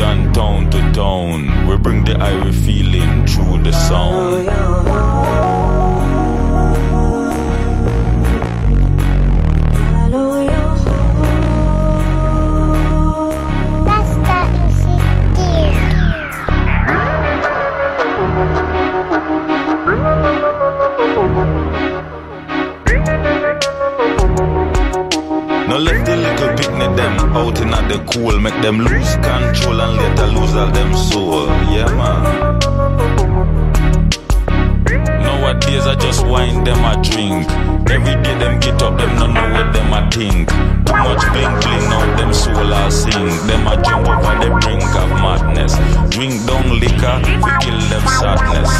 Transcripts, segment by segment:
Jordan town to town. We bring the Irish feeling through the sound. the cool, make them lose control and let her lose all them soul. Yeah, man. Nowadays I just wind them a drink. Every day them get up, them don't know what them a think. Too much bling bling, now them soul I sing. Them a jump over the brink of madness. Drink down liquor, we kill them sadness.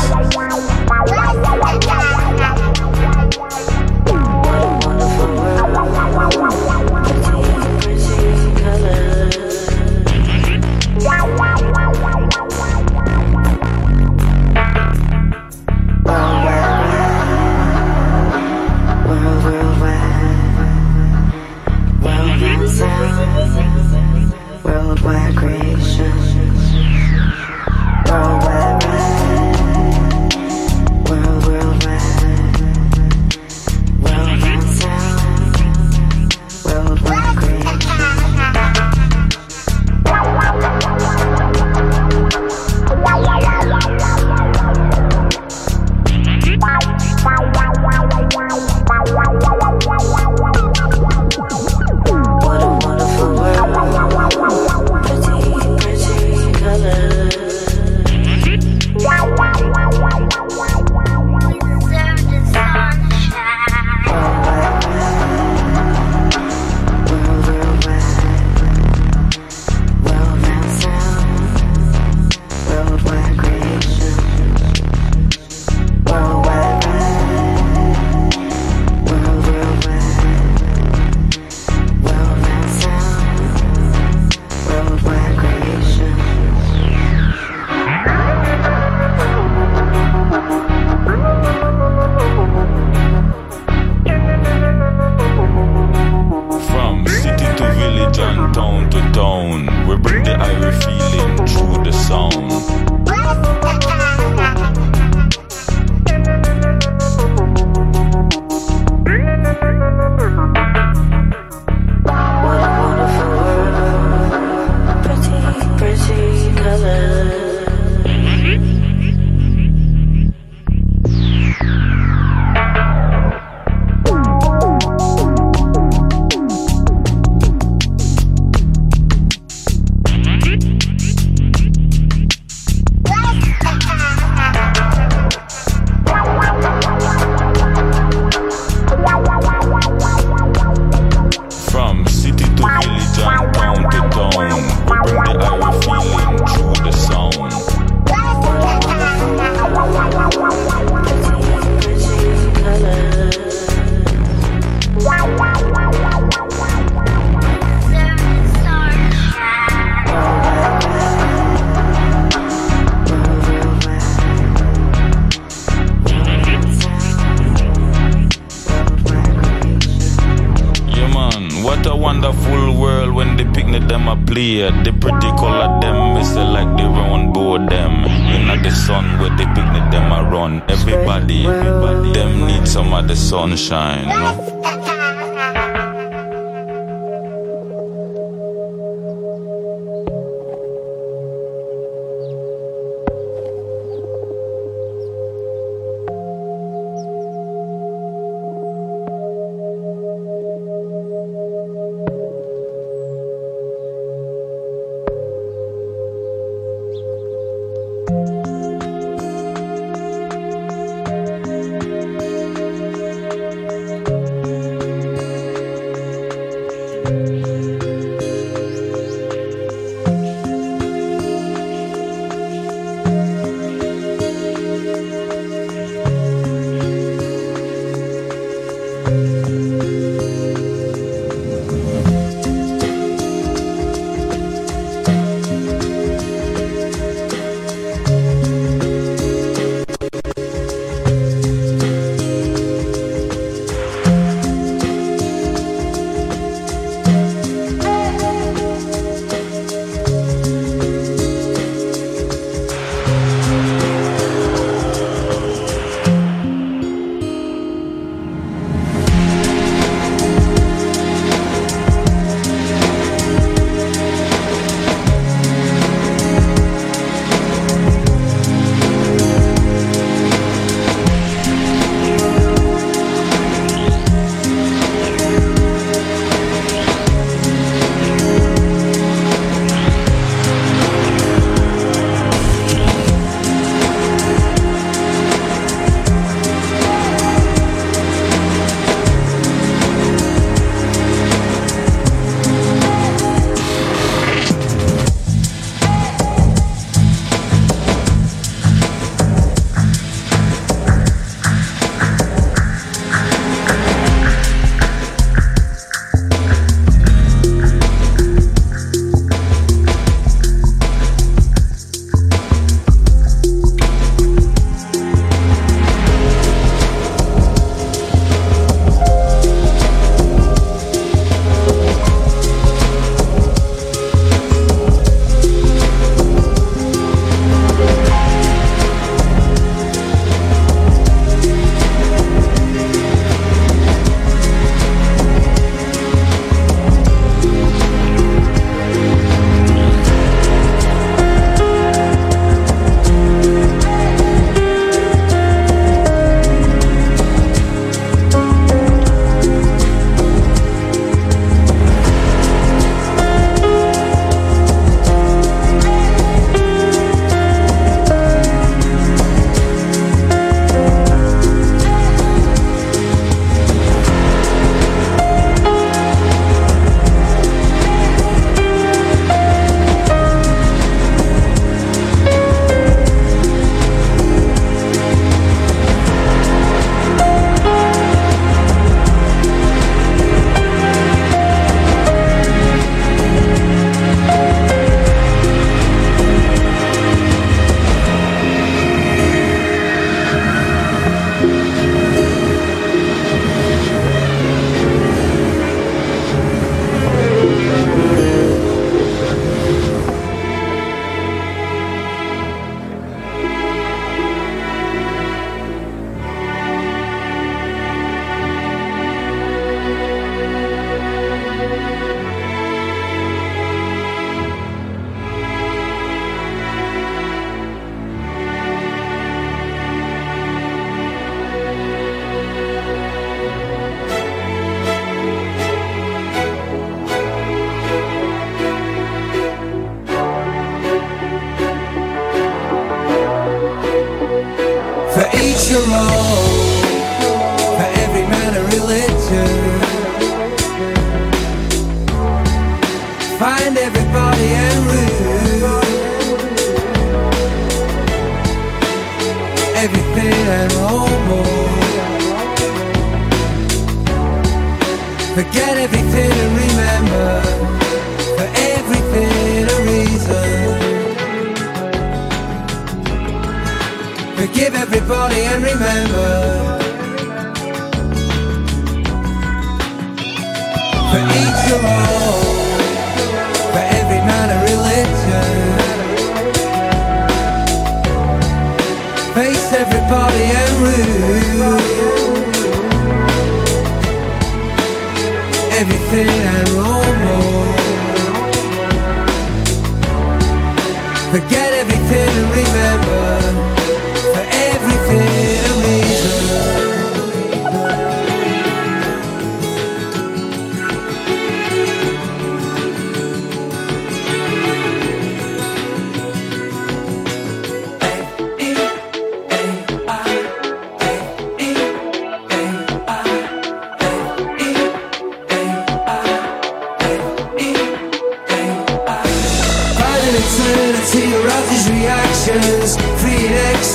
particular them, it's like they run, on board them. In the sun where they picnic them I run. Everybody, everybody, them need some of the sunshine. No?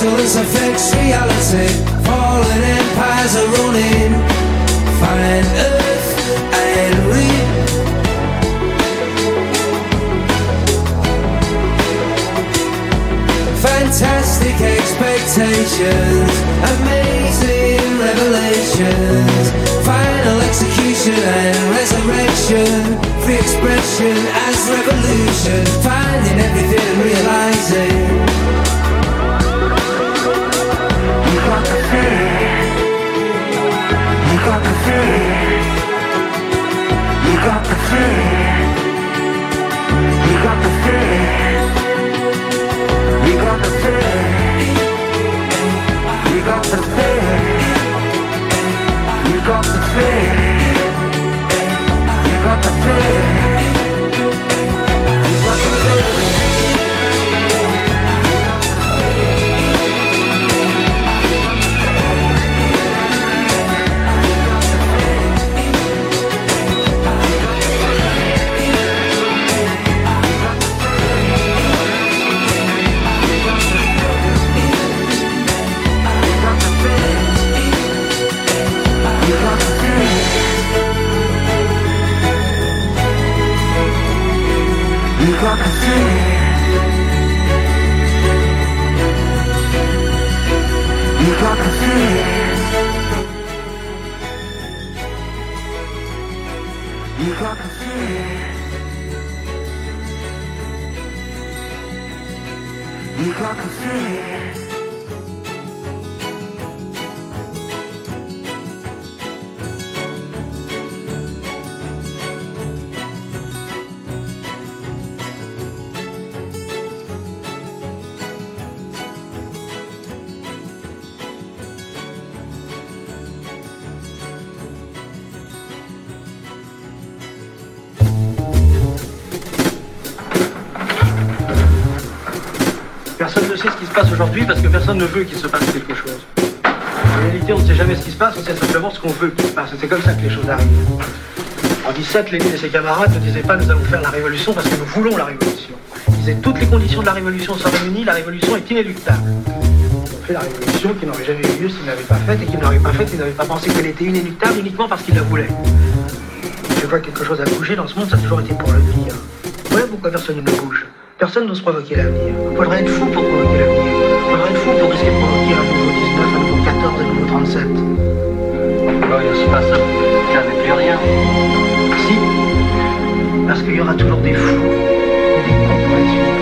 Excellence affects reality. Fallen empires are running. Find earth and read. Fantastic expectations, amazing revelations, final execution and resurrection, free expression as revolution, finding everything realizing. Got the fear. You got the fear. You got the fear. Aujourd'hui parce que personne ne veut qu'il se passe quelque chose. En réalité, on ne sait jamais ce qui se passe, on sait simplement ce qu'on veut qu'il se passe. C'est comme ça que les choses arrivent. En 17, Lénine et ses camarades ne disaient pas nous allons faire la révolution parce que nous voulons la révolution. Ils disaient toutes les conditions de la révolution sont réunies, la révolution est inéluctable. Ils ont fait la révolution qui n'aurait jamais eu lieu s'ils ne l'avaient pas faite et qu'ils n'auraient pas faite s'ils n'avaient pas pensé qu'elle était inéluctable uniquement parce qu'ils la voulaient. Je vois que quelque chose a bougé dans ce monde, ça a toujours été pour le pire. Voilà pourquoi personne ne bouge. Personne n'ose provoquer l'avenir. Il faudrait être fou pour provoquer l'avenir. Il faudrait être fou pour risquer de provoquer un nouveau 19, un nouveau 14, un nouveau 37. Non, il se passe jamais plus rien. Si. Parce qu'il y aura toujours des fous, et des cons